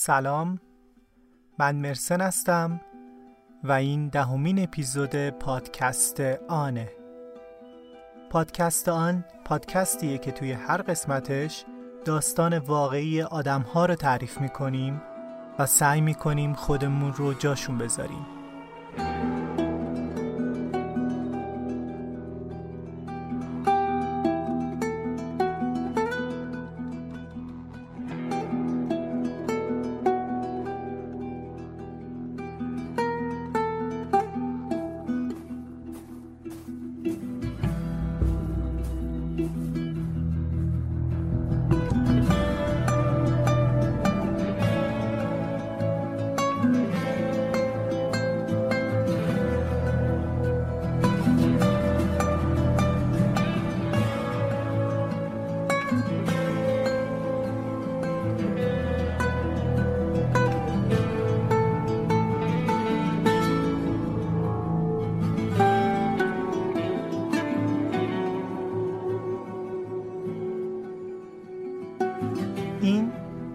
سلام من مرسن هستم و این دهمین اپیزود پادکست آنه. پادکست آن پادکستیه که توی هر قسمتش داستان واقعی آدم ها رو تعریف می‌کنیم و سعی می‌کنیم خودمون رو جاشون بذاریم.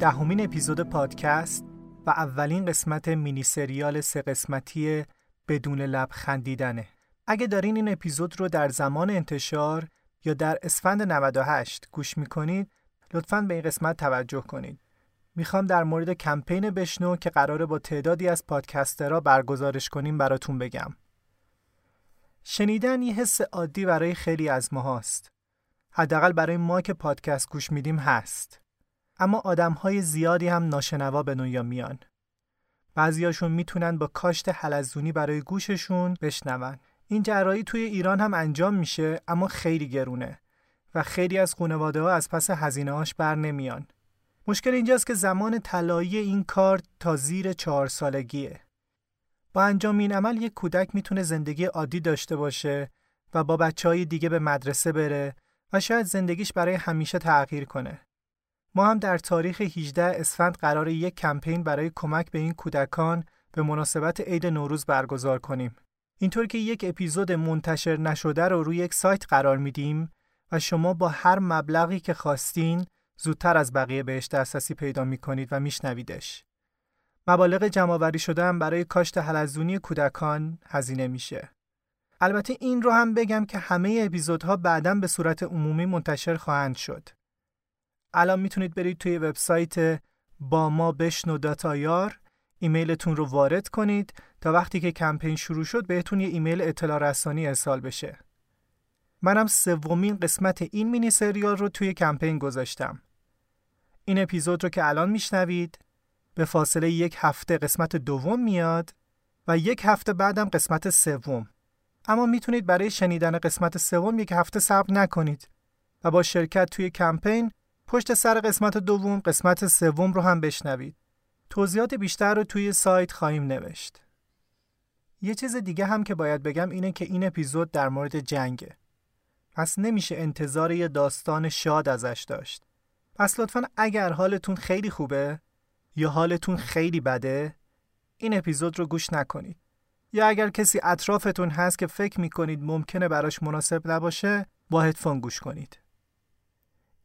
دهمین اپیزود پادکست و اولین قسمت مینی سریال سه قسمتی بدون لب خندیدنه. اگه دارین این اپیزود رو در زمان انتشار یا در اسفند 98 گوش می‌کنید لطفاً به این قسمت توجه کنید. می‌خوام در مورد کمپین بشنو که قراره با تعدادی از پادکسترها برگزارش کنیم براتون بگم. شنیدن یه حس عادی برای خیلی از ماهاست. حداقل برای ما که پادکست گوش میدیم هست. اما آدمهای زیادی هم ناشنوا به دنیا میان. بعضیاشون می‌تونن با کاشت حلزونی برای گوششون بشنون. این جراحی توی ایران هم انجام میشه اما خیلی گرونه و خیلی از خانواده ها از پس هزینه هاش بر نمیان. مشکل اینجاست که زمان طلایی این کار تا زیر چهار سالگیه. با انجام این عمل یک کودک می‌تونه زندگی عادی داشته باشه و با بچه های دیگه به مدرسه بره و شاید زندگیش برای همیشه تغییر کنه. ما هم در تاریخ 18 اسفند قرار یک کمپین برای کمک به این کودکان به مناسبت عید نوروز برگزار کنیم. اینطور که یک اپیزود منتشر نشده رو روی یک سایت قرار میدیم و شما با هر مبلغی که خواستین زودتر از بقیه بهش دسترسی پیدا می‌کنید و میشنویدش. مبالغ جمعآوری شده هم برای کاشت حلزونی کودکان هزینه میشه. البته این رو هم بگم که همه اپیزودها بعدا به صورت عمومی منتشر خواهند شد. الان می‌تونید برید توی وبسایت با ما بشنو داتایار ایمیلتون رو وارد کنید تا وقتی که کمپین شروع شد بهتون یه ایمیل اطلاع رسانی ارسال بشه. منم سومین قسمت این مینی سریال رو توی کمپین گذاشتم. این اپیزود رو که الان میشنوید به فاصله یک هفته قسمت دوم میاد و یک هفته بعدم قسمت سوم. اما می‌تونید برای شنیدن قسمت سوم یک هفته صبر نکنید و با شرکت توی کمپین پشت سر قسمت دوم قسمت سوم رو هم بشنوید. توضیحات بیشتر رو توی سایت خواهیم نوشت. یه چیز دیگه هم که باید بگم اینه که این اپیزود در مورد جنگه. پس نمیشه انتظار یه داستان شاد ازش داشت. پس لطفا اگر حالتون خیلی خوبه یا حالتون خیلی بده این اپیزود رو گوش نکنید. یا اگر کسی اطرافتون هست که فکر می‌کنید ممکنه براش مناسب نباشه با هدفون گوش کنید.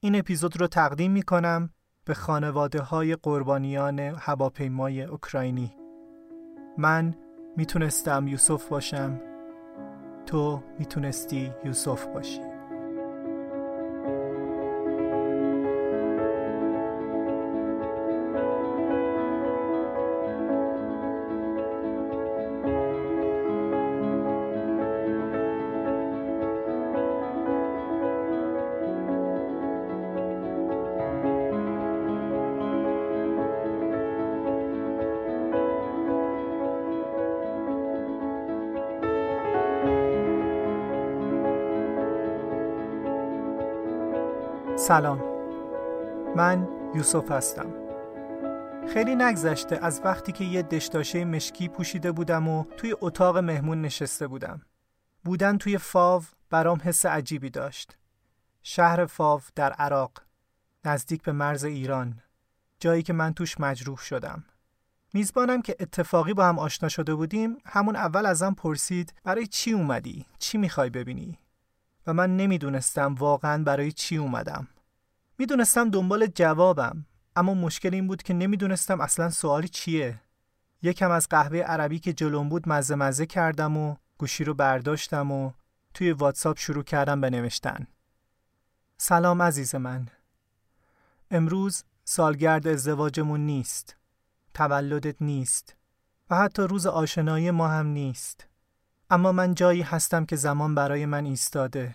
این اپیزود رو تقدیم می کنم به خانواده های قربانیان هواپیمای اوکراینی. من می‌تونستم یوسف باشم تو می‌تونستی یوسف باشی. سلام من یوسف هستم خیلی نگذشته از وقتی که یه دشتاشه مشکی پوشیده بودم و توی اتاق مهمون نشسته بودم بودن توی فاو برام حس عجیبی داشت شهر فاو در عراق نزدیک به مرز ایران جایی که من توش مجروح شدم میزبانم که اتفاقی با هم آشنا شده بودیم همون اول ازم پرسید برای چی اومدی؟ چی می‌خوای ببینی؟ و من نمی‌دونستم واقعا برای چی اومدم. می‌دونستم دنبال جوابم اما مشکل این بود که نمی‌دونستم اصلا سوالی چیه. یکم از قهوه عربی که جلوم بود مزه مزه کردم و گوشی رو برداشتم و توی واتساپ شروع کردم به نوشتن. سلام عزیز من. امروز سالگرد ازدواجمون نیست. تولدت نیست. و حتی روز آشنایی ما هم نیست. اما من جایی هستم که زمان برای من ایستاده.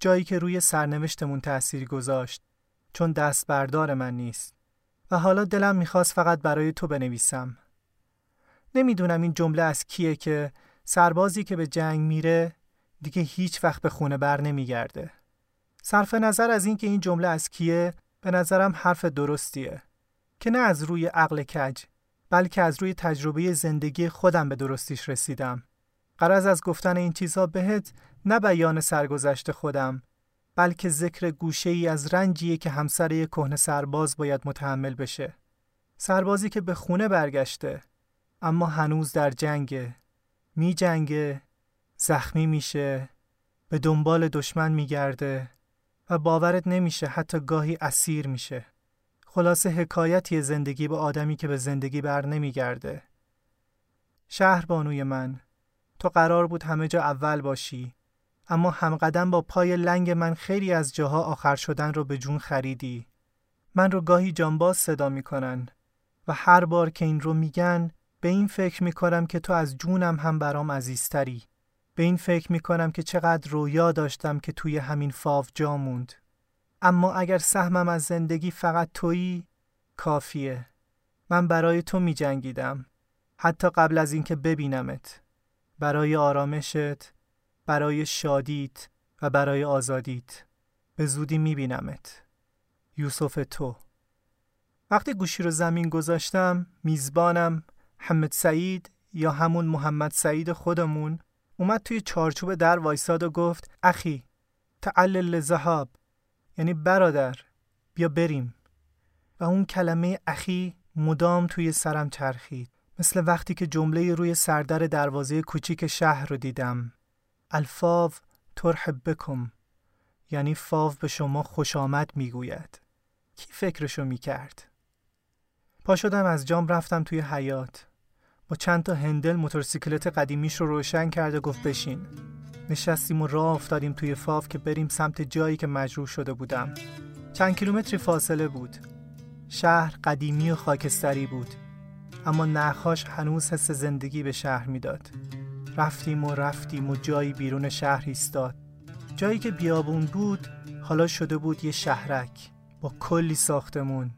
جایی که روی سرنوشتمون تأثیر گذاشت. چون دست بردار من نیست و حالا دلم می‌خواست فقط برای تو بنویسم. نمی‌دونم این جمله از کیه که سربازی که به جنگ میره دیگه هیچ وقت به خونه بر نمیگرده. صرف نظر از اینکه این جمله از کیه به نظرم حرف درستیه. که نه از روی عقل کج بلکه از روی تجربه زندگی خودم به درستیش رسیدم. قرض از گفتن این چیزها بهت نه بیان سرگذشت خودم بلکه ذکر گوشه ای از رنجیه که همسر یک کهنه سرباز باید متحمل بشه. سربازی که به خونه برگشته اما هنوز در جنگه. می جنگه زخمی میشه به دنبال دشمن میگرده و باورت نمیشه حتی گاهی اسیر میشه. خلاصه حکایتی زندگی به آدمی که به زندگی بر نمیگرده. شهر بانوی من تو قرار بود همه جا اول باشی. اما همقدم با پای لنگ من خیلی از جاها آخر شدن رو به جون خریدی. من رو گاهی جانباز صدا می‌کنن و هر بار که این رو میگن به این فکر می‌کنم که تو از جونم هم برام عزیزتری. به این فکر می‌کنم که چقدر رویا داشتم که توی همین فاو جا موند. اما اگر سهمم از زندگی فقط تویی کافیه. من برای تو می جنگیدم حتی قبل از اینکه ببینمت. برای آرامشت برای شادیت و برای آزادیت. به زودی می بینمت یوسف تو. وقتی گوشی رو زمین گذاشتم میزبانم ممد سعید یا همون محمد سعید خودمون اومد توی چارچوب در وایساد و گفت اخی تعلل زهاب یعنی برادر بیا بریم. و اون کلمه اخی مدام توی سرم چرخید. مثل وقتی که جمله روی سردر دروازه کوچیک شهر رو دیدم. الفاو ترحب بکم یعنی فاو به شما خوش آمد می‌گوید. کی فکرشو می‌کرد؟ پا شدم از جام رفتم توی حیات با چند تا هندل موتورسیکلت قدیمیش رو روشن کرده گفت بشین. نشستیم و راه افتادیم توی فاف که بریم سمت جایی که مجروح شده بودم. چند کیلومتری فاصله بود. شهر قدیمی و خاکستری بود. اما نخاش هنوز حس زندگی به شهر می‌داد. رفتیم و رفتیم و جایی بیرون شهر ایستاد. جایی که بیابون بود حالا شده بود یه شهرک با کلی ساختمون.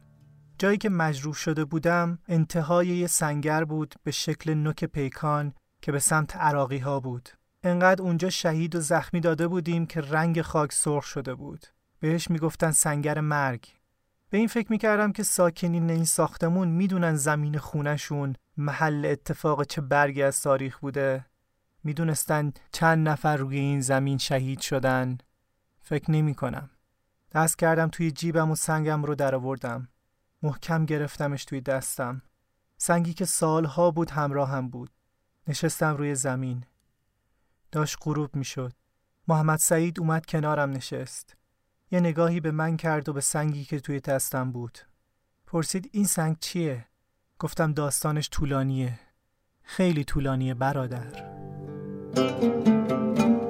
جایی که مجروح شده بودم انتهای یه سنگر بود به شکل نوک پیکان که به سمت عراقی ها بود. انقدر اونجا شهید و زخمی داده بودیم که رنگ خاک سرخ شده بود. بهش می‌گفتن سنگر مرگ. به این فکر می‌کردم که ساکنین این ساختمون می‌دونن زمین خونشون محل اتفاق چه برگی از تاریخ بوده. می‌دونستن چند نفر روی این زمین شهید شدن فکر نمی کنم. دست کردم توی جیبم و سنگم رو درآوردم. محکم گرفتمش توی دستم. سنگی که سالها بود همراهم بود. نشستم روی زمین. داشت غروب می‌شد. محمد سعید اومد کنارم نشست. یه نگاهی به من کرد و به سنگی که توی دستم بود. پرسید این سنگ چیه؟ گفتم داستانش طولانیه. خیلی طولانیه برادر. thank you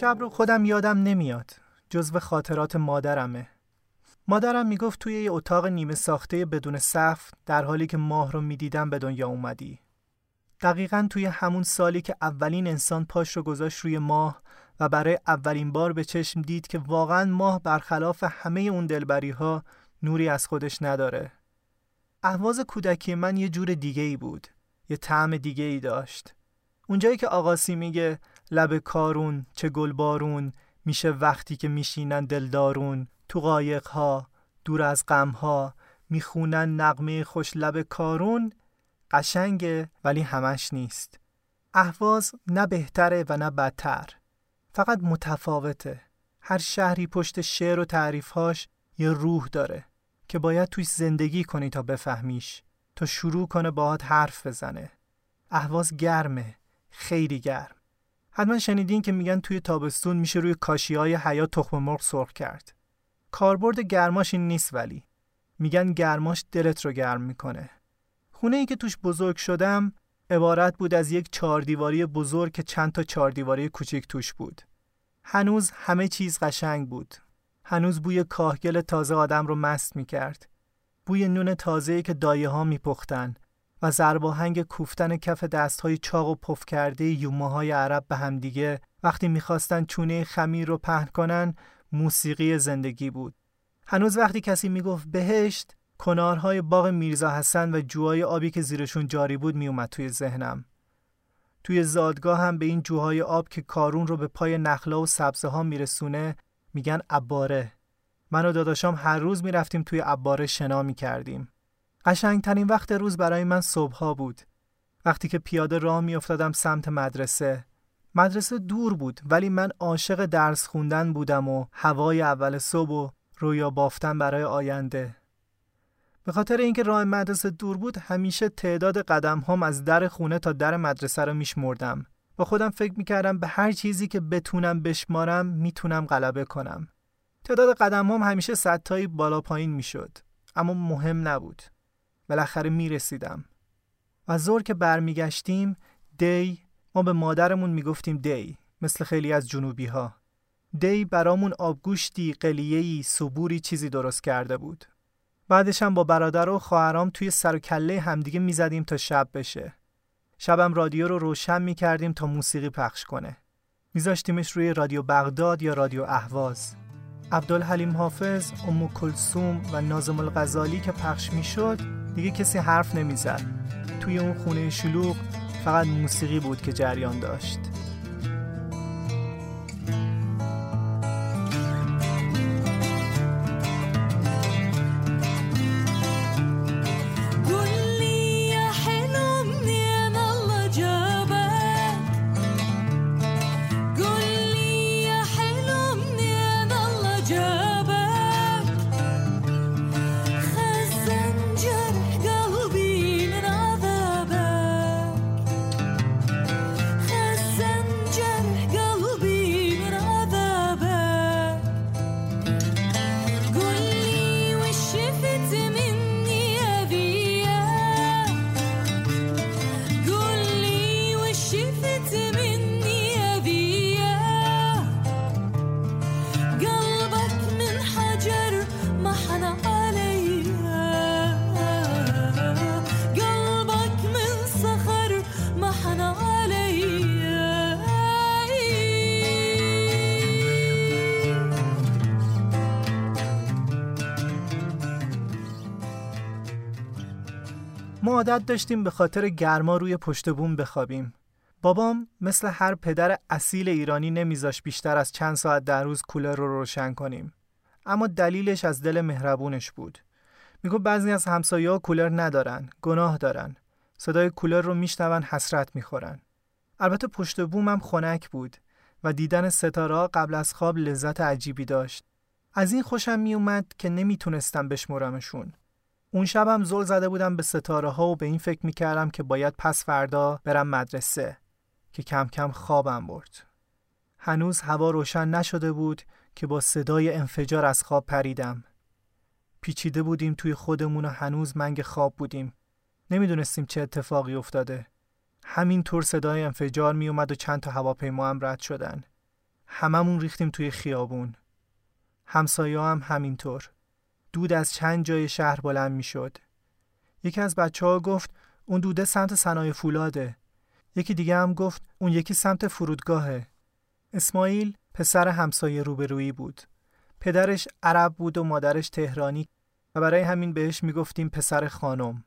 شب رو خودم یادم نمیاد جزو خاطرات مادرمه. مادرم می‌گفت توی یه اتاق نیمه ساخته بدون سقف در حالی که ماه رو می‌دیدم به دنیا اومدی. دقیقا توی همون سالی که اولین انسان پاش رو گذاشت روی ماه و برای اولین بار به چشم دید که واقعا ماه برخلاف همه اون دلبری ها نوری از خودش نداره. احواز کودکی من یه جور دیگه ای بود یه طعم دیگه ای داشت. اونجایی که آقاسی میگه لب کارون چه گلبارون میشه وقتی که میشینن دلدارون تو قایقها دور از غمها می‌خونن نقمه خوش لب کارون؟ قشنگه ولی همش نیست. اهواز نه بهتره و نه بدتر. فقط متفاوته. هر شهری پشت شعر و تعریفهاش یه روح داره که باید توی زندگی کنی تا بفهمیش. تا شروع کنه باهات حرف بزنه. اهواز گرمه. خیلی گرم. حتما شنیدین که میگن توی تابستون میشه روی کاشی های حیات تخم مرغ سرخ کرد. کاربرد گرماش این نیست ولی. میگن گرماش دلت رو گرم می‌کنه. خونه ای که توش بزرگ شدم عبارت بود از یک چهاردیواری بزرگ که چند تا چهاردیواری کوچیک توش بود. هنوز همه چیز قشنگ بود. هنوز بوی کاهگل تازه آدم رو مست می‌کرد. بوی نون تازه‌ای که دایه ها میپختن. و زرباهنگ کوفتن کف دستهای چاق و پف کرده یوماهای عرب به همدیگه وقتی می‌خواستن چونه خمیر رو پهن کنن موسیقی زندگی بود. هنوز وقتی کسی می‌گفت بهشت کنارهای باغ میرزا حسن و جوهای آبی که زیرشون جاری بود میومد توی ذهنم. توی زادگاه هم به این جوهای آب که کارون رو به پای نخلا و سبزه ها میرسونه میگن عباره. من و داداشام هر روز می‌رفتیم توی عباره شنا می‌کردیم. قشنگترین وقت روز برای من صبحها بود. وقتی که پیاده راه میافتادم سمت مدرسه. مدرسه دور بود ولی من عاشق درس خوندن بودم و هوای اول صبح و رویا بافتن برای آینده. به خاطر اینکه راه مدرسه دور بود همیشه تعداد قدم هم از در خونه تا در مدرسه رو میشمردم. با خودم فکر می‌کردم به هر چیزی که بتونم بشمارم می‌تونم غلبه کنم. تعداد قدم هم همیشه صدتایی بالا پایین می‌شد. اما مهم نبود. بالاخره می‌رسیدم. و زور که برمیگشتیم دی ما به مادرمون می‌گفتیم دی مثل خیلی از جنوبی ها دی برامون آبگوشتی قلیهی صبوری چیزی درست کرده بود. بعدش هم با برادر و خواهرام توی سر و کله همدیگه می‌زدیم تا شب بشه. شبم رادیو رو روشن می‌کردیم تا موسیقی پخش کنه. میذاشتیمش روی رادیو بغداد یا رادیو اهواز. عبدالحلیم حافظ، ام کلسوم و نازم الغزالی که پخش می‌شد دیگه کسی حرف نمی‌زد. توی اون خونه شلوغ فقط موسیقی بود که جریان داشت. عادت داشتیم به خاطر گرما روی پشت بوم بخوابیم. بابام مثل هر پدر اصیل ایرانی نمیذاش بیشتر از چند ساعت در روز کولر رو روشن کنیم. اما دلیلش از دل مهربونش بود. میگو بعضی از همسایه‌ها کولر ندارن، گناه دارن. صدای کولر رو میشنون حسرت می‌خورن. البته پشت بومم خنک بود و دیدن ستاره قبل از خواب لذت عجیبی داشت. از این خوشم میومد که نمی‌تونستم بشمرمشون. اون شبم زل زده بودم به ستاره ها و به این فکر می‌کردم که باید پس فردا برم مدرسه که کم کم خوابم برد. هنوز هوا روشن نشده بود که با صدای انفجار از خواب پریدم. پیچیده بودیم توی خودمون و هنوز منگ خواب بودیم. نمی‌دونستیم چه اتفاقی افتاده. همین طور صدای انفجار می اومد و چند تا هواپیما هم رد شدن. هممون ریختیم توی خیابون. همسایه هم همینطور. دود از چند جای شهر بلند می شد. یکی از بچه ها گفت اون دوده سمت صنایع فولاده. یکی دیگه هم گفت اون یکی سمت فرودگاهه. اسماعیل پسر همسایه روبرویی بود. پدرش عرب بود و مادرش تهرانی و برای همین بهش می‌گفتیم پسر خانم.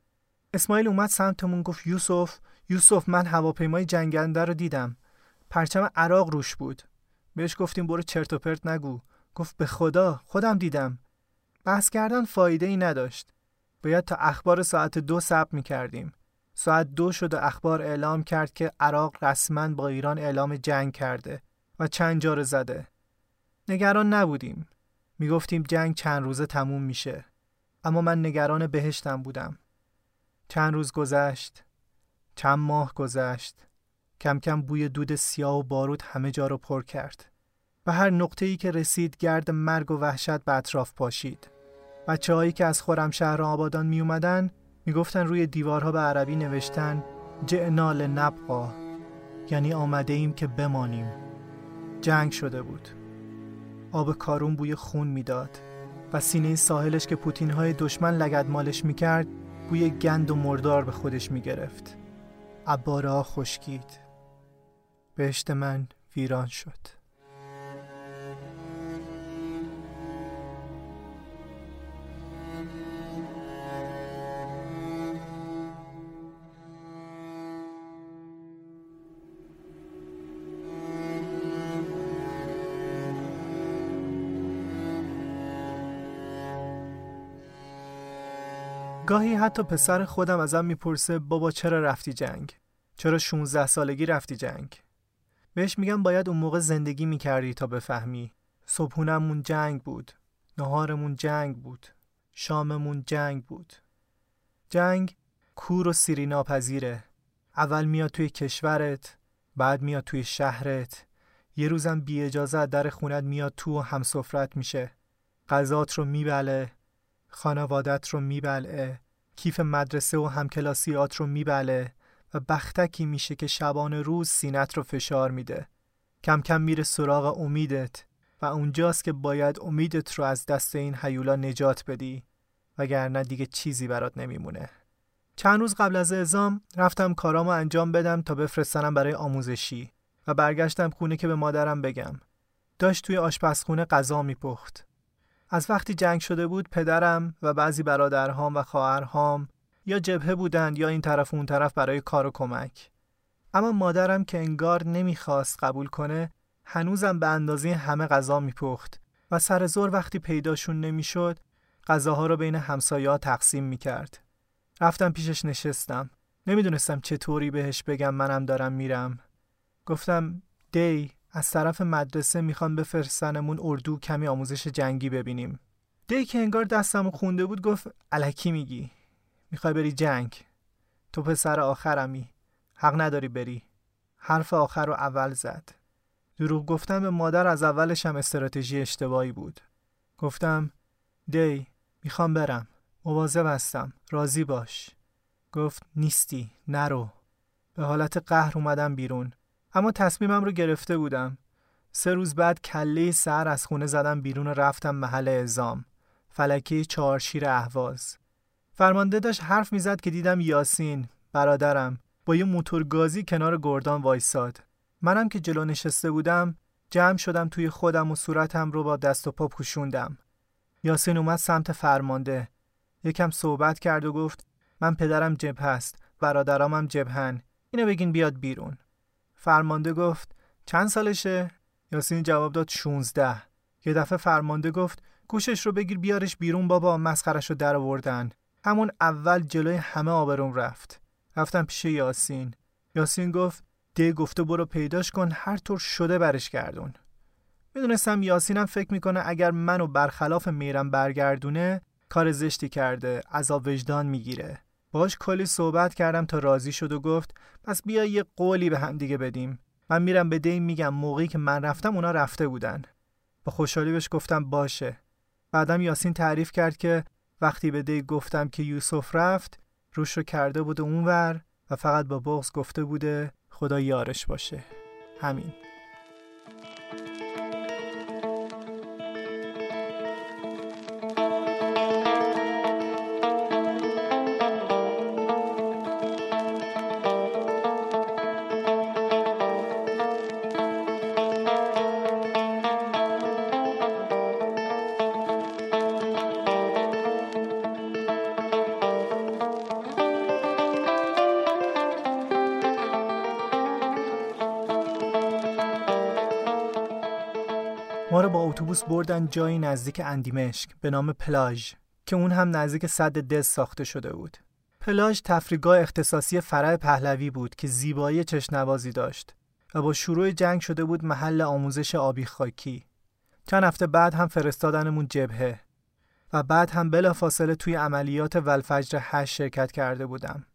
اسماعیل اومد سمتمون گفت یوسف یوسف من هواپیمای جنگنده رو دیدم. پرچم عراق روش بود. بهش گفتیم برو چرت و پرت نگو گفت به خدا خودم دیدم بحث کردن فایده ای نداشت. باید تا اخبار ساعت دو ثبت می کردیم ساعت دو شد و اخبار اعلام کرد که عراق رسما با ایران اعلام جنگ کرده و چند جار زده. نگران نبودیم. می‌گفتیم جنگ چند روزه تموم میشه. اما من نگران بهشتم بودم. چند روز گذشت. چند ماه گذشت. کم کم بوی دود سیاه و بارود همه جا رو پر کرد. و هر نقطه ای که رسید گرد مرگ و وحشت به اطراف پاشید. بچه هایی که از خورم شهر آبادان می اومدن می گفتن روی دیوارها به عربی نوشتن جعنال نبقا یعنی آمده ایم که بمانیم. جنگ شده بود. آب کارون بوی خون می‌داد و سینه ساحلش که پوتین های دشمن لگد مالش می‌کرد بوی گند و مردار به خودش می‌گرفت. عباره خشکید. بهشت من ویران شد. گاهی حتی پسر خودم ازم می‌پرسه بابا چرا رفتی جنگ؟ چرا 16 سالگی رفتی جنگ؟ بهش میگم باید اون موقع زندگی می‌کردی تا بفهمی. صبحونمون جنگ بود. نهارمون جنگ بود. شاممون جنگ بود. جنگ کور و سیری ناپذیره. اول میاد توی کشورت، بعد میاد توی شهرت. یه روزم بی اجازه در خونت میاد تو و همسفرت میشه. غذات رو میبله، خانوادت رو میبلعه کیف مدرسه و همکلاسیات رو میبله و بختکی میشه که شبان روز سینت رو فشار میده. کم کم میره سراغ امیدت و اونجاست که باید امیدت رو از دست این حیولا نجات بدی وگرنه دیگه چیزی برات نمیمونه. چند روز قبل از اعزام رفتم کارامو انجام بدم تا بفرستنم برای آموزشی و برگشتم خونه که به مادرم بگم. داشت توی آشپزخونه غذا میپخت. از وقتی جنگ شده بود پدرم و بعضی برادرهام و خواهرهام یا جبهه بودند یا این طرف و اون طرف برای کار و کمک. اما مادرم که انگار نمی‌خواست قبول کنه هنوزم به اندازه همه غذا میپخت و سر زور وقتی پیداشون نمی‌شد غذاها رو بین همسایه تقسیم می‌کرد. رفتم پیشش نشستم. نمی‌دونستم چطوری بهش بگم منم دارم میرم. گفتم دی از طرف مدرسه می‌خوان بفرستنمون اردو کمی آموزش جنگی ببینیم. دی که انگار دستمو خونده بود گفت الکی میگی؟ می‌خوای بری جنگ؟ تو پسر آخرمی. حق نداری بری. حرف آخر رو اول زد. دروغ گفتم به مادر از اولش هم استراتژی اشتباهی بود. گفتم دی می‌خوام برم. مواظب هستم. راضی باش. گفت نیستی. نرو. به حالت قهر اومدم بیرون. اما تصمیمم رو گرفته بودم. سه روز بعد کله سر از خونه زدم بیرون و رفتم محل اعزام. فلکی چهارشیر اهواز. فرمانده داشت حرف می‌زد که دیدم یاسین برادرم با یه موتور گازی کنار گردان وایساد. منم که جلو نشسته بودم جمع شدم توی خودم و صورتم رو با دست و پا پوشوندم. یاسین اومد سمت فرمانده. یکم صحبت کرد و گفت من پدرم جبه هست برادرامم جبهن. اینو بگین بیاد بیرون. فرمانده گفت چند سالشه؟ یاسین جواب داد 16 یه دفعه فرمانده گفت گوشش رو بگیر بیارش بیرون بابا مسخرش رو در آوردن همون اول جلوی همه آبروم رفت. رفتم پیش یاسین. یاسین گفت ده گفته برو پیداش کن هر طور شده برش گردون. می‌دونستم یاسینم فکر می‌کنه اگر منو برخلاف میرم برگردونه کار زشتی کرده عذاب وجدان می‌گیره. باش کلی صحبت کردم تا راضی شد و گفت پس بیا یه قولی به هم دیگه بدیم. من میرم به دی میگم موقعی که من رفتم اونا رفته بودن. با خوشحالی بهش گفتم باشه. بعدم یاسین تعریف کرد که وقتی به دی گفتم که یوسف رفت روش رو کرده بوده اونور و فقط با بغز گفته بوده خدا یارش باشه. همین. بردن جایی نزدیک اندیمشک به نام پلاژ که اون هم نزدیک صد دز ساخته شده بود. پلاژ تفریگاه اختصاصی فرع پهلوی بود که زیبایی چشنوازی داشت و با شروع جنگ شده بود محل آموزش آبی خاکی. چند هفته بعد هم فرستادنمون جبهه و بعد هم بلافاصله توی عملیات ولفجر هشت شرکت کرده بودم.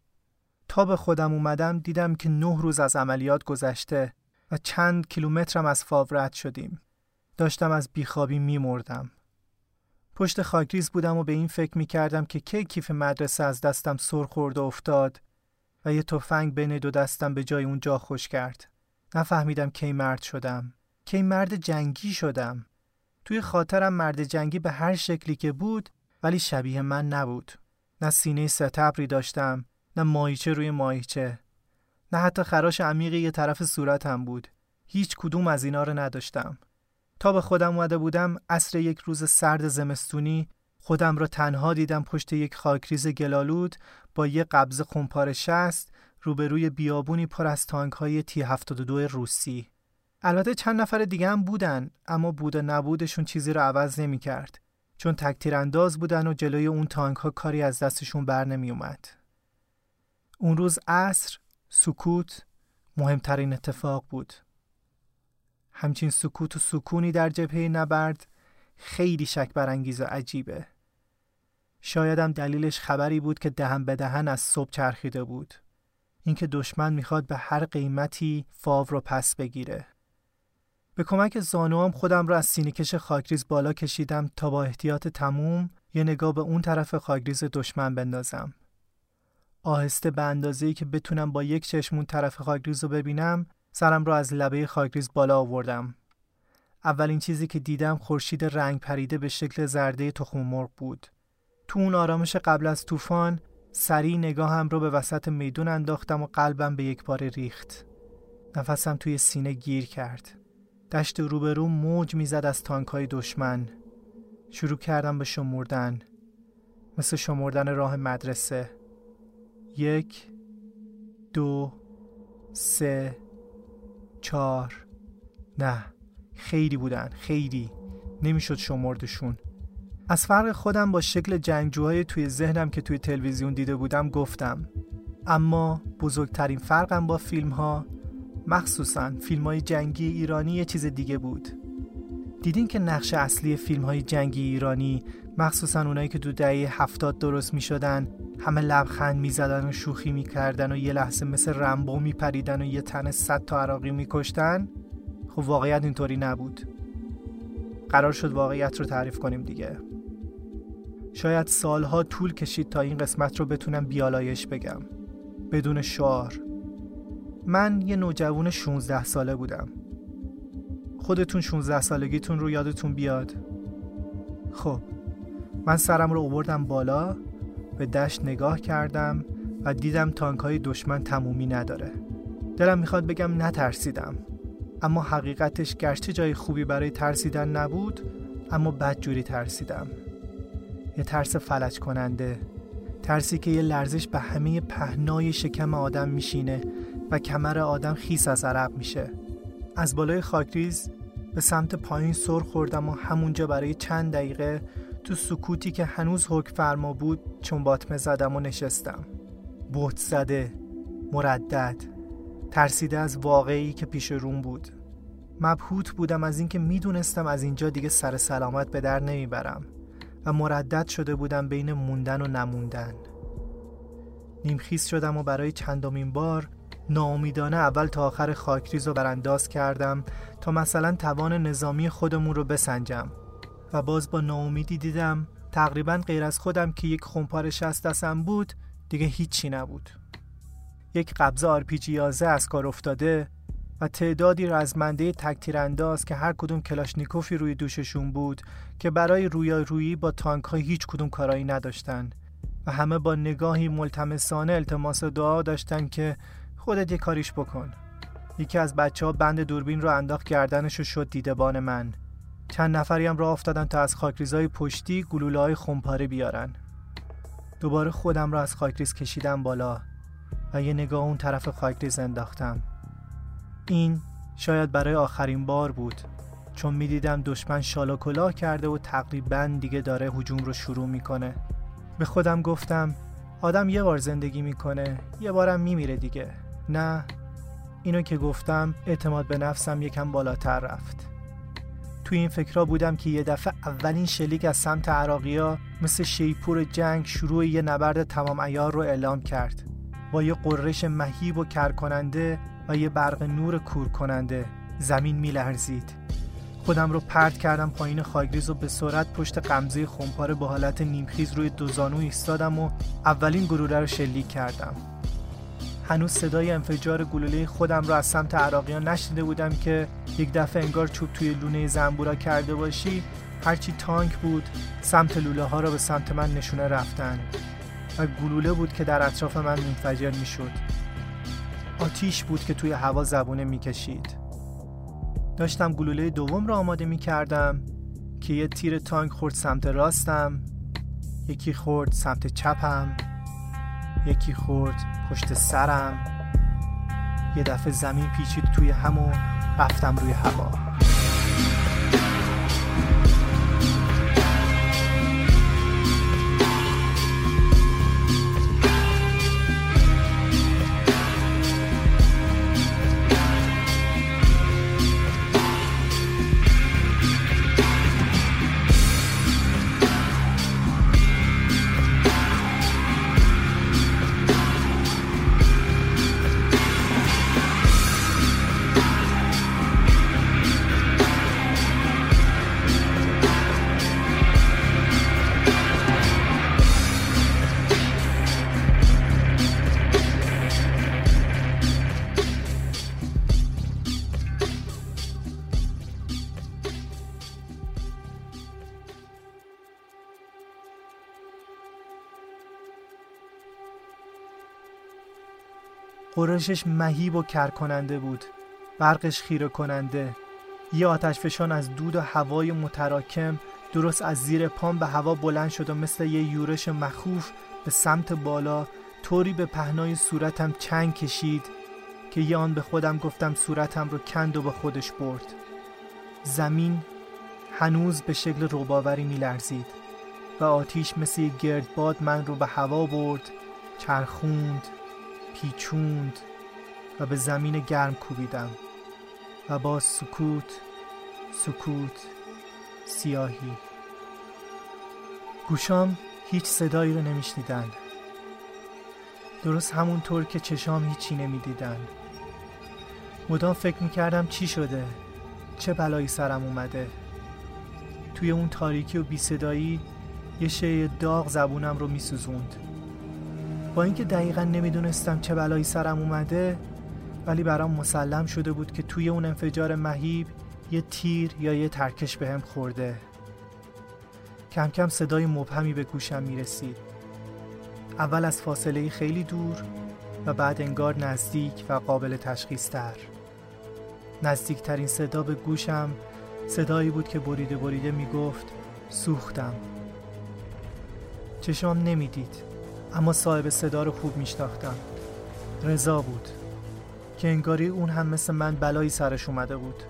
تا به خودم اومدم دیدم که نه روز از عملیات گذشته و چند کیلومترم از فاو رد شدیم. داشتم از بیخوابی میمردم. پشت خاکریز بودم و به این فکر می کردم که کی کیف مدرسه از دستم سر خورد و افتاد و یه تفنگ بین دو دستم به جای اون جا خوش کرد. نفهمیدم کی مرد شدم. کی مرد جنگی شدم. توی خاطرم مرد جنگی به هر شکلی که بود ولی شبیه من نبود. نه سینه ستبری داشتم نه ماهیچه روی ماهیچه. نه حتی خراش عمیقی یه طرف صورتم بود. هیچ کدوم از اینا رو نداشتم. تا به خودم اومده بودم عصر یک روز سرد زمستونی خودم را تنها دیدم پشت یک خاکریز گلالود با یک قبض خمپار شست روبروی بیابونی پر از تانک های تی 72 روسی. البته چند نفر دیگه هم بودن اما بود و نبودشون چیزی رو عوض نمی کرد چون تکتیر انداز بودن و جلوی اون تانک ها کاری از دستشون بر نمی اومد. اون روز عصر سکوت مهمترین اتفاق بود. همچین سکوت و سکونی در جبهه نبرد خیلی شک برانگیز و عجیبه. شایدم دلیلش خبری بود که دهن به دهن از صبح چرخیده بود. اینکه دشمن می‌خواد به هر قیمتی فاو رو پس بگیره. به کمک زانوام خودم را از سینیکش خاکریز بالا کشیدم تا با احتیاط تموم یه نگاه به اون طرف خاکریز دشمن بندازم. آهسته به اندازه‌ای که بتونم با یک چشمون طرف خاکریز رو ببینم سرم را از لبه خاکریز بالا آوردم. اولین چیزی که دیدم خورشید رنگ پریده به شکل زرده تخم مرغ بود. تو اون آرامش قبل از طوفان سریع نگاهم رو به وسط میدون انداختم و قلبم به یک بار ریخت. نفسم توی سینه گیر کرد. دشت روبرو موج می‌زد از تانک های دشمن. شروع کردم به شمردن. مثل شمردن راه مدرسه. یک دو سه چهار. نه خیلی بودن خیلی. نمی‌شد شمردشون. از فرق خودم با شکل جنگجوهای توی ذهنم که توی تلویزیون دیده بودم گفتم. اما بزرگترین فرقم با فیلم ها مخصوصا فیلم های جنگی ایرانی یه چیز دیگه بود. دیدین که نقش اصلی فیلم های جنگی ایرانی مخصوصا اونایی که دو دهه هفتاد درست می شدن همه لبخند می زدن و شوخی می کردن و یه لحظه مثل رمبو می پریدن و یه تن صد تا عراقی می کشتن خب واقعیت اینطوری نبود. قرار شد واقعیت رو تعریف کنیم دیگه. شاید سالها طول کشید تا این قسمت رو بتونم بیالایش بگم. بدون شعار. من یه نوجوان 16 ساله بودم. خودتون 16 سالگیتون رو یادتون بیاد. خب من سرم رو آوردم بالا. به دشت نگاه کردم و دیدم تانک های دشمن تمومی نداره. دلم می‌خواد بگم نترسیدم. اما حقیقتش گرچه جای خوبی برای ترسیدن نبود اما بدجوری ترسیدم. یه ترس فلج کننده ترسی که یه لرزش به همه پهنای شکم آدم میشینه و کمر آدم خیس از عرق میشه. از بالای خاکریز به سمت پایین سر خوردم و همونجا برای چند دقیقه تو سکوتی که هنوز حکم فرما بود چون باطمه زدم و نشستم. بهت زده مردد ترسیده از واقعی که پیش روم بود. مبهوت بودم از اینکه می‌دونستم از اینجا دیگه سر سلامت به در نمی‌برم و مردد شده بودم بین موندن و نموندن. نیم‌خیز شدم و برای چندمین بار ناامیدانه اول تا آخر خاکریز رو برانداز کردم تا مثلا توان نظامی خودمون رو بسنجم. و باز با ناامیدی دیدم. تقریبا غیر از خودم که یک خمپاره شصت دستم بود دیگه هیچی نبود. یک قبضه آرپیجی یازده از کار افتاده و تعدادی رزمنده تک‌تیرانداز که هر کدوم کلاشنیکوفی روی دوششون بود که برای رویارویی با تانک های هیچ کدوم کارایی نداشتن. و همه با نگاهی ملتمسانه التماس دعا داشتن که خودت یه کاریش بکن. یکی از بچه ها بند دوربین رو انداخت گردنش و شد دیدبان من. چند نفری هم راه افتادن تا از خاکریزای پشتی گلوله های خمپاره بیارن. دوباره خودم را از خاکریز کشیدم بالا و یه نگاه اون طرف خاکریز انداختم. این شاید برای آخرین بار بود چون می‌دیدم دشمن شال و کلاه کرده و تقریبا دیگه داره هجوم رو شروع می‌کنه. به خودم گفتم آدم یه بار زندگی می‌کنه یه بارم میمیره دیگه. نه اینو که گفتم اعتماد به نفسم یکم بالاتر رفت. توی این فکرها بودم که یه دفعه اولین شلیک از سمت عراقیا مثل شیپور جنگ شروع یه نبرد تمام ایار رو اعلام کرد. با یه قررش مهیب و کرکننده و یه برق نور کور کننده زمین میلرزید. خودم رو پرت کردم پایین خاکریز و به سرعت پشت قمزه خمپاره با حالت نیمخیز روی دو زانو ایستادم و اولین گلوله رو شلیک کردم. هنوز صدای انفجار گلوله خودم رو از سمت عراقیان نشنیده بودم که یک دفعه انگار چوب توی لونه زنبورا کرده باشی. هرچی تانک بود سمت لوله ها را به سمت من نشونه رفتن. و گلوله بود که در اطراف من منفجر می شد آتیش بود که توی هوا زبونه می کشید داشتم گلوله دوم را آماده می کردم که یه تیر تانک خورد سمت راستم یکی خورد سمت چپم. یکی خورد پشت سرم. یه دفعه زمین پیچید توی همون رفتم روی هوا. قرشش مهیب و کرکننده بود. برقش خیره کننده. یه آتشفشان از دود و هوای متراکم درست از زیر پام به هوا بلند شد و مثل یه یورش مخوف به سمت بالا طوری به پهنای صورتم چنگ کشید که یه به خودم گفتم صورتم رو کند و به خودش برد. زمین هنوز به شکل روباوری میلرزید و آتیش مثل گردباد من رو به هوا برد چرخوند. پیچوند و به زمین گرم کوبیدم و با سکوت سکوت سیاهی. گوشام هیچ صدایی رو نمیشنیدن درست همونطور که چشام هیچی نمی‌دیدن مدام فکر می‌کردم چی شده چه بلایی سرم اومده. توی اون تاریکی و بی صدایی یه شی داغ زبونم رو میسوزوند. با اینکه دقیقا نمی‌دونستم چه بلایی سرم اومده ولی برام مسلم شده بود که توی اون انفجار مهیب یه تیر یا یه ترکش بهم هم خورده. کم کم صدای مبهمی به گوشم می‌رسید. اول از فاصله خیلی دور و بعد انگار نزدیک و قابل تشخیص تر نزدیکترین صدا به گوشم صدایی بود که بریده بریده می‌گفت سوختم. چشام نمی‌دید. اما صاحب صدا رو خوب میشناختم. رضا بود که انگاری اون هم مثل من بلایی سرش اومده بود.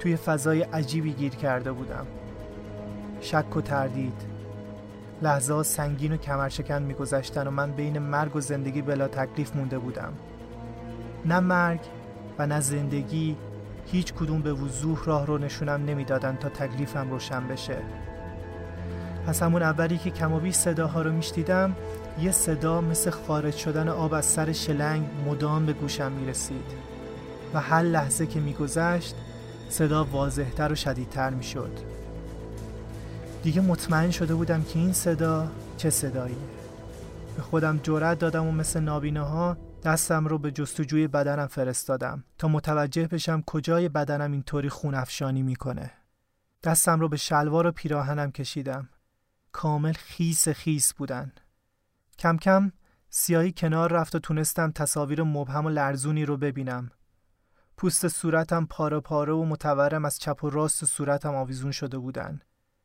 توی فضای عجیبی گیر کرده بودم. شک و تردید لحظه سنگین و کمرشکن میگذشتن و من بین مرگ و زندگی بلا تکلیف مونده بودم. نه مرگ و نه زندگی هیچ کدوم به وضوح راه رو نشونم نمی‌دادن تا تکلیفم روشن بشه. از همون اولی که کم و بیش صداها رو میشتیدم یه صدا مثل خارج شدن آب از سر شلنگ مدام به گوشم می رسید و هر لحظه که میگذشت صدا واضحتر و شدیدتر می شد دیگه مطمئن شده بودم که این صدا چه صدایی به خودم جرأت دادم و مثل نابینه ها دستم رو به جستجوی بدنم فرستادم تا متوجه بشم کجای بدنم اینطوری خون افشانی می‌کنه. دستم رو به شلوار و پیراهنم کشیدم. کامل خیس خیس بودن کم کم سیاهی کنار رفت و تونستم تصاویر مبهم و لرزونی رو ببینم. پوست صورتم پاره پاره و متورم از چپ و راست صورتم آویزون شده بودن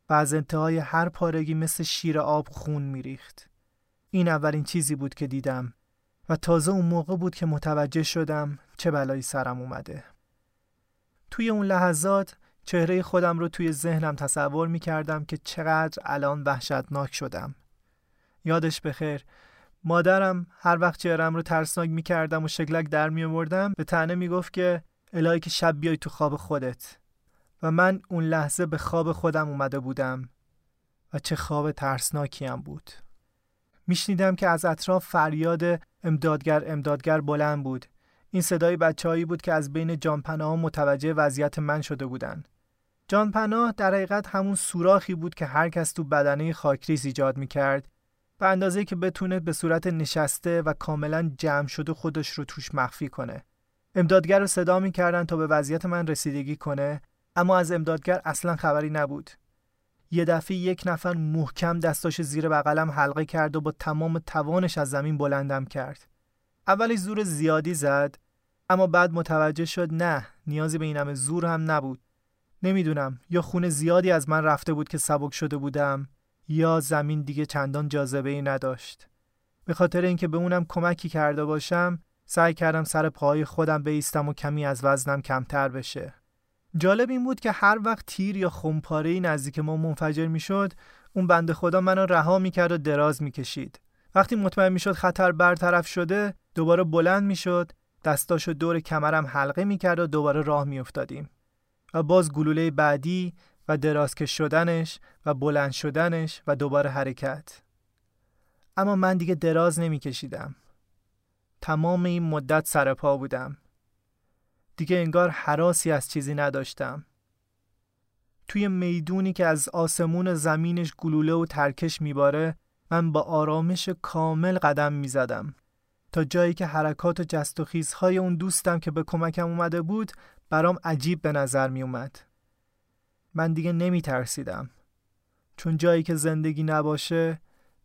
و از انتهای هر پارگی مثل شیر آب خون میریخت. این اولین چیزی بود که دیدم و تازه اون موقع بود که متوجه شدم چه بلایی سرم اومده. توی اون لحظات چهره خودم رو توی ذهنم تصور می کردم که چقدر الان وحشتناک شدم. یادش بخیر مادرم هر وقت چهرم رو ترسناک می کردم و شکلک در می آوردم به تنه می گفت که الهی که شب بیای تو خواب خودت و من اون لحظه به خواب خودم اومده بودم و چه خواب ترسناکی هم بود. میشنیدم که از اطراف فریاد امدادگر امدادگر بلند بود. این صدای بچههایی بود که از بین جانپناه متوجه وضعیت من شده بودند. جانپناه در حقیقت همون سوراخی بود که هر کس تو بدنه خاکریز ایجاد می‌کرد به اندازه که بتونه به صورت نشسته و کاملا جمع شده خودش رو توش مخفی کنه. امدادگر رو صدا می‌کردن تا به وضعیت من رسیدگی کنه اما از امدادگر اصلا خبری نبود. یه دفعه یک نفر محکم دستاش زیر بغلم حلقه کرد و با تمام توانش از زمین بلندم کرد. اولی زور زیادی زد اما بعد متوجه شد نه نیازی به این زور هم نبود. نمی‌دونم یا خون زیادی از من رفته بود که سبک شده بودم یا زمین دیگه چندان جاذبه ای نداشت. به خاطر اینکه به اونم کمکی کرده باشم سعی کردم سر پای خودم بیستم و کمی از وزنم کمتر بشه. جالب این بود که هر وقت تیر یا خمپاره نزدیک ما منفجر می‌شد اون بنده خدا منو رها می‌کرد و دراز می‌کشید وقتی مطمئن می‌شد خطر برطرف شده دوباره بلند می‌شد دستاشو دور کمرم حلقه می‌کرد و دوباره راه میافتادیم و باز گلوله بعدی و درازکش شدنش و بلند شدنش و دوباره حرکت. اما من دیگه دراز نمیکشیدم. تمام این مدت سر پا بودم. دیگه انگار حراسی از چیزی نداشتم. توی می‌دونی که از آسمون زمینش گلوله و ترکش میباره من با آرامش کامل قدم می‌زدم. تا جایی که حرکات و جست و خیزهای اون دوستم که به کمکم اومده بود برام عجیب به نظر می اومد. من دیگه نمی ترسیدم. چون جایی که زندگی نباشه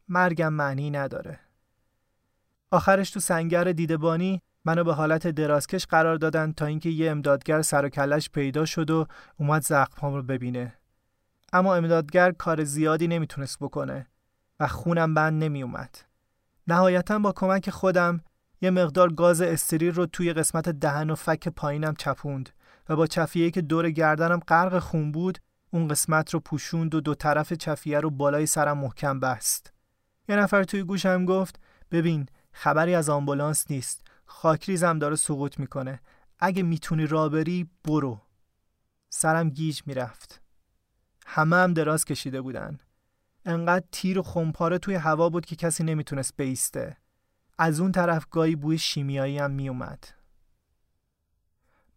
مرگم معنی نداره. آخرش تو سنگر دیدبانی منو به حالت درازکش قرار دادن تا اینکه یه امدادگر سر و کلش پیدا شد و اومد زخمام رو ببینه. اما امدادگر کار زیادی نمی‌تونست بکنه و خونم بند نمی اومد. نهایتا با کمک خودم یه مقدار گاز استریر رو توی قسمت دهن و فک پایینم چپوند و با چفیه که دور گردنم غرق خون بود اون قسمت رو پوشوند و دو طرف چفیه رو بالای سرم محکم بست. یه نفر توی گوشم گفت ببین خبری از آمبولانس نیست. خاکریزم داره سقوط می‌کنه. اگه می‌تونی را بری برو. سرم گیج می‌رفت. همه هم دراز کشیده بودن. انقدر تیر و خمپاره توی هوا بود که کسی نمی‌تونست بیسته. از اون طرف گاهی بوی شیمیایی هم میومد.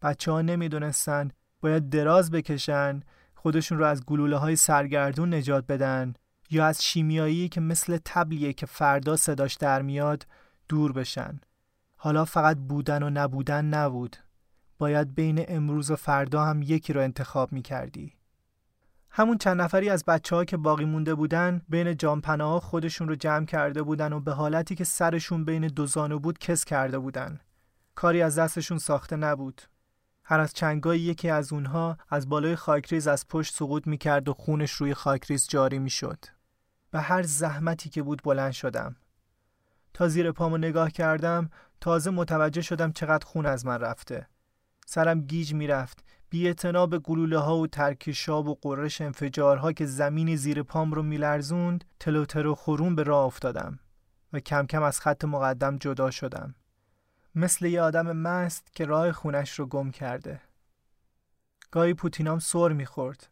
بچه ها نمی‌دونستن باید دراز بکشن خودشون رو از گلوله های سرگردون نجات بدن یا از شیمیایی که مثل تبلیه که فردا صداش در میاد دور بشن. حالا فقط بودن و نبودن نبود. باید بین امروز و فردا هم یکی رو انتخاب می کردی. همون چند نفری از بچه ها که باقی مونده بودن بین جانپناه خودشون رو جمع کرده بودن و به حالتی که سرشون بین دو زانو بود کس کرده بودن. کاری از دستشون ساخته نبود. هر از چنگایی یکی از اونها از بالای خاکریز از پشت سقوط می کرد و خونش روی خاکریز جاری می شد. به هر زحمتی که بود بلند شدم. تا زیر پامو نگاه کردم تازه متوجه شدم چقدر خون از من رفته. سرم گیج می‌رفت. بی به گلوله ها و ترکشاب و قررش انفجارها که زمینی زیر پام رو میلرزوند تلوتر و خورون به راه افتادم و کم کم از خط مقدم جدا شدم. مثل یه آدم مست که راه خونش رو گم کرده. گاهی پوتینام سر می‌خورد.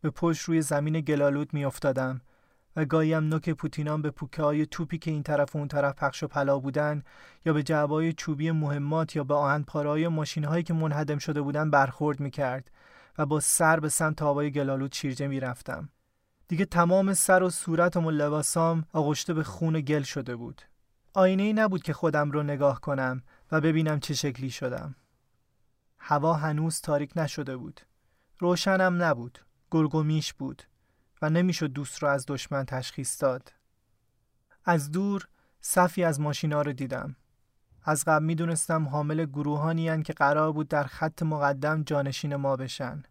به پشت روی زمین گلالود میافتادم و گاهی هم نوک پوتینان به پوکه های توپی که این طرف و اون طرف پخش و پلا بودن یا به جعبای چوبی مهمات یا به آهن پارای ماشین هایی که منهدم شده بودن برخورد می‌کرد و با سر به سمت آبای گلالود شیرجه می‌رفتم. دیگه تمام سر و صورتم و لباسام آغشته به خون گل شده بود. آینه ای نبود که خودم رو نگاه کنم و ببینم چه شکلی شدم. هوا هنوز تاریک نشده بود. روشنم نبود. گرگومیش بود. و نمی‌شد دوست را از دشمن تشخیص داد. از دور صفی از ماشینا رو دیدم. از قبل می‌دونستم حامل گروهانی که قرار بود در خط مقدم جانشین ما بشن.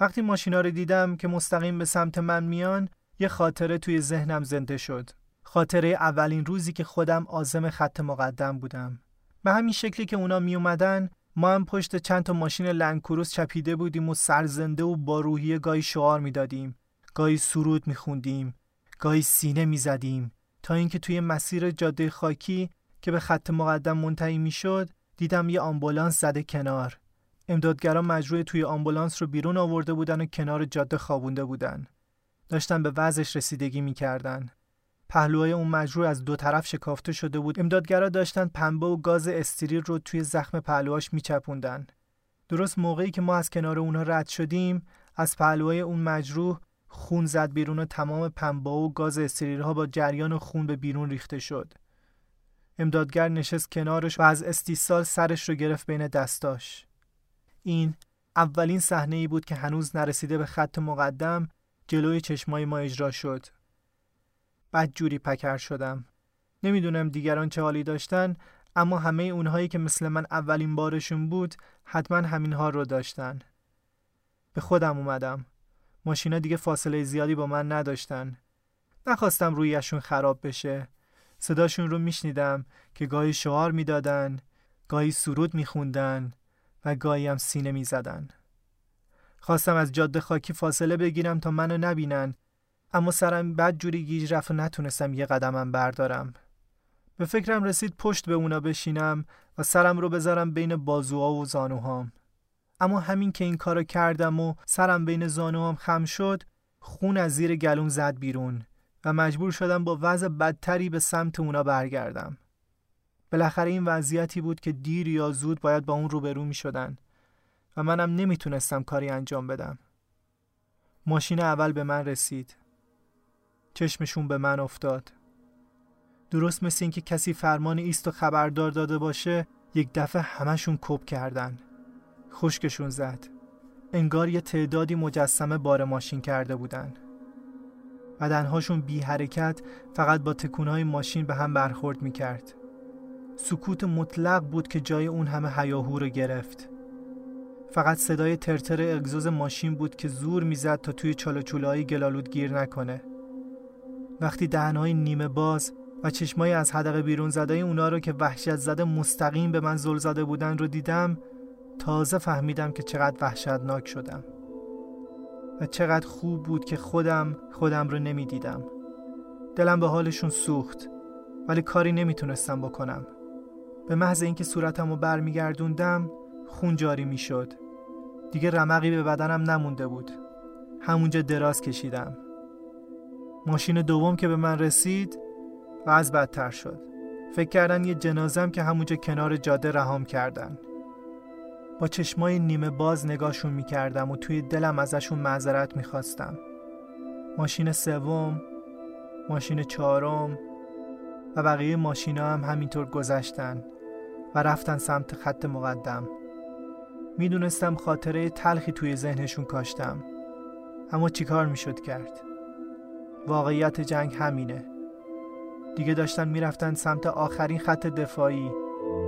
وقتی ماشینا رو دیدم که مستقیم به سمت من میان یه خاطره توی ذهنم زنده شد. خاطره اولین روزی که خودم آزم خط مقدم بودم. به همین شکلی که اونا می اومدن ما هم پشت چند تا ماشین لنکروس چپیده بودیم و سرزنده و با روحیه گاهی شعار می‌دادیم گاهی سرود میخوندیم گاهی سینه می‌زدیم تا اینکه توی مسیر جاده خاکی که به خط مقدم منتهی می‌شد دیدم یه آمبولانس زده کنار. امدادگران مجروع توی آمبولانس رو بیرون آورده بودن و کنار جاده خوابونده بودن. داشتن به وضعش رسیدگی می‌کردن. پهلوهای اون مجروع از دو طرف شکافته شده بود. امدادگرا داشتن پنبه و گاز استریر رو توی زخم پهلوهاش میچپوندن. درست موقعی که ما از کنار اونها رد شدیم از پهلوهای اون مجروح خون زد بیرون و تمام پنبه و گاز استریرها با جریان خون به بیرون ریخته شد. امدادگر نشست کنارش و از استیصال سرش رو گرفت بین دستاش. این اولین صحنه ای بود که هنوز نرسیده به خط مقدم جلوی چشمای ما اجرا شد. بد جوری پکر شدم. نمی‌دونم دیگران چه حالی داشتن اما همه اونهایی که مثل من اولین بارشون بود حتما همین ها رو داشتن. به خودم اومدم. ماشینا دیگه فاصله زیادی با من نداشتن. نخواستم رویشون خراب بشه. صداشون رو میشنیدم که گاهی شعار می‌دادن گاهی سرود میخوندن و گاهی هم سینه می‌زدن. خواستم از جاده خاکی فاصله بگیرم تا منو نبینن اما سرم بد جوری گیج رفت و نتونستم یه قدمم بردارم. به فکرم رسید پشت به اونا بشینم و سرم رو بذارم بین بازوها و زانوهام. اما همین که این کارو کردم و سرم بین زانوهام خم شد خون از زیر گلوم زد بیرون و مجبور شدم با وضع بدتری به سمت اونا برگردم. بالاخره این وضعیتی بود که دیر یا زود باید با اون روبرو می شدن و منم نمی‌تونستم کاری انجام بدم. ماشین اول به من رسید. چشمشون به من افتاد. درست مثل اینکه کسی فرمان ایست و خبردار داده باشه یک دفعه همشون کپ کردن. خشکشون زد. انگار یه تعدادی مجسمه بار ماشین کرده بودن. بدنهاشون بی حرکت فقط با تکونهای ماشین به هم برخورد می‌کرد. سکوت مطلق بود که جای اون همه هیاهو رو گرفت. فقط صدای ترتر اگزوز ماشین بود که زور می‌زد تا توی چالوچولهای گلالود گیر نکنه. وقتی دهنهای نیمه باز و چشمای از حدقه بیرون زده اونا رو که وحشت زده مستقیم به من زل زده بودن رو دیدم تازه فهمیدم که چقدر وحشتناک شدم. و چقدر خوب بود که خودم خودم رو نمی‌دیدم. دلم به حالشون سوخت ولی کاری نمی‌تونستم بکنم. به محض اینکه صورتم رو برمیگردوندم خون جاری می‌شد. دیگه رمقی به بدنم نمونده بود. همونجا دراز کشیدم. ماشین دوم که به من رسید و از بدتر شد. فکر کردن یه جنازم که همونجا کنار جاده رهام کردن. با چشمای نیمه باز نگاهشون می‌کردم و توی دلم ازشون معذرت می‌خواستم. ماشین سوم ماشین چهارم و بقیه ماشینا هم همینطور گذشتن و رفتن سمت خط مقدم. می‌دونستم خاطره تلخی توی ذهنشون کاشتم. اما چیکار می‌شد کرد؟ واقعیت جنگ همینه. دیگه داشتن می‌رفتن سمت آخرین خط دفاعی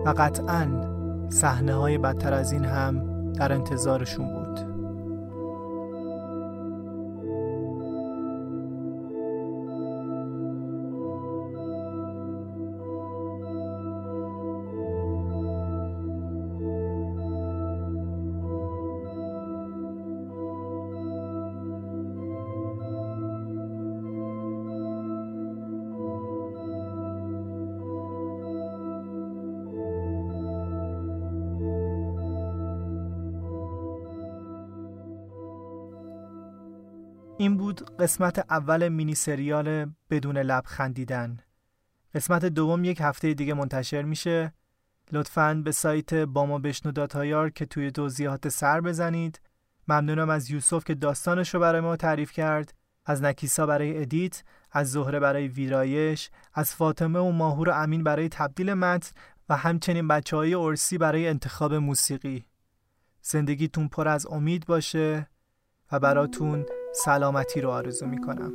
و قطعا صحنه های بدتر از این هم در انتظارشون بود. قسمت اول مینی سریال بدون لب خندیدن. قسمت دوم یک هفته دیگه منتشر میشه. لطفاً به سایت با ما بشنو دات آی‌آر که توی توضیحات سر بزنید. ممنونم از یوسف که داستانش رو برای ما تعریف کرد از نکیسا برای edit از زهره برای ویرایش از فاطمه و ماهور و امین برای تبدیل متن و همچنین بچه های ارسی برای انتخاب موسیقی. زندگیتون پر از امید باشه و براتون سلامتی رو آرزو می‌کنم.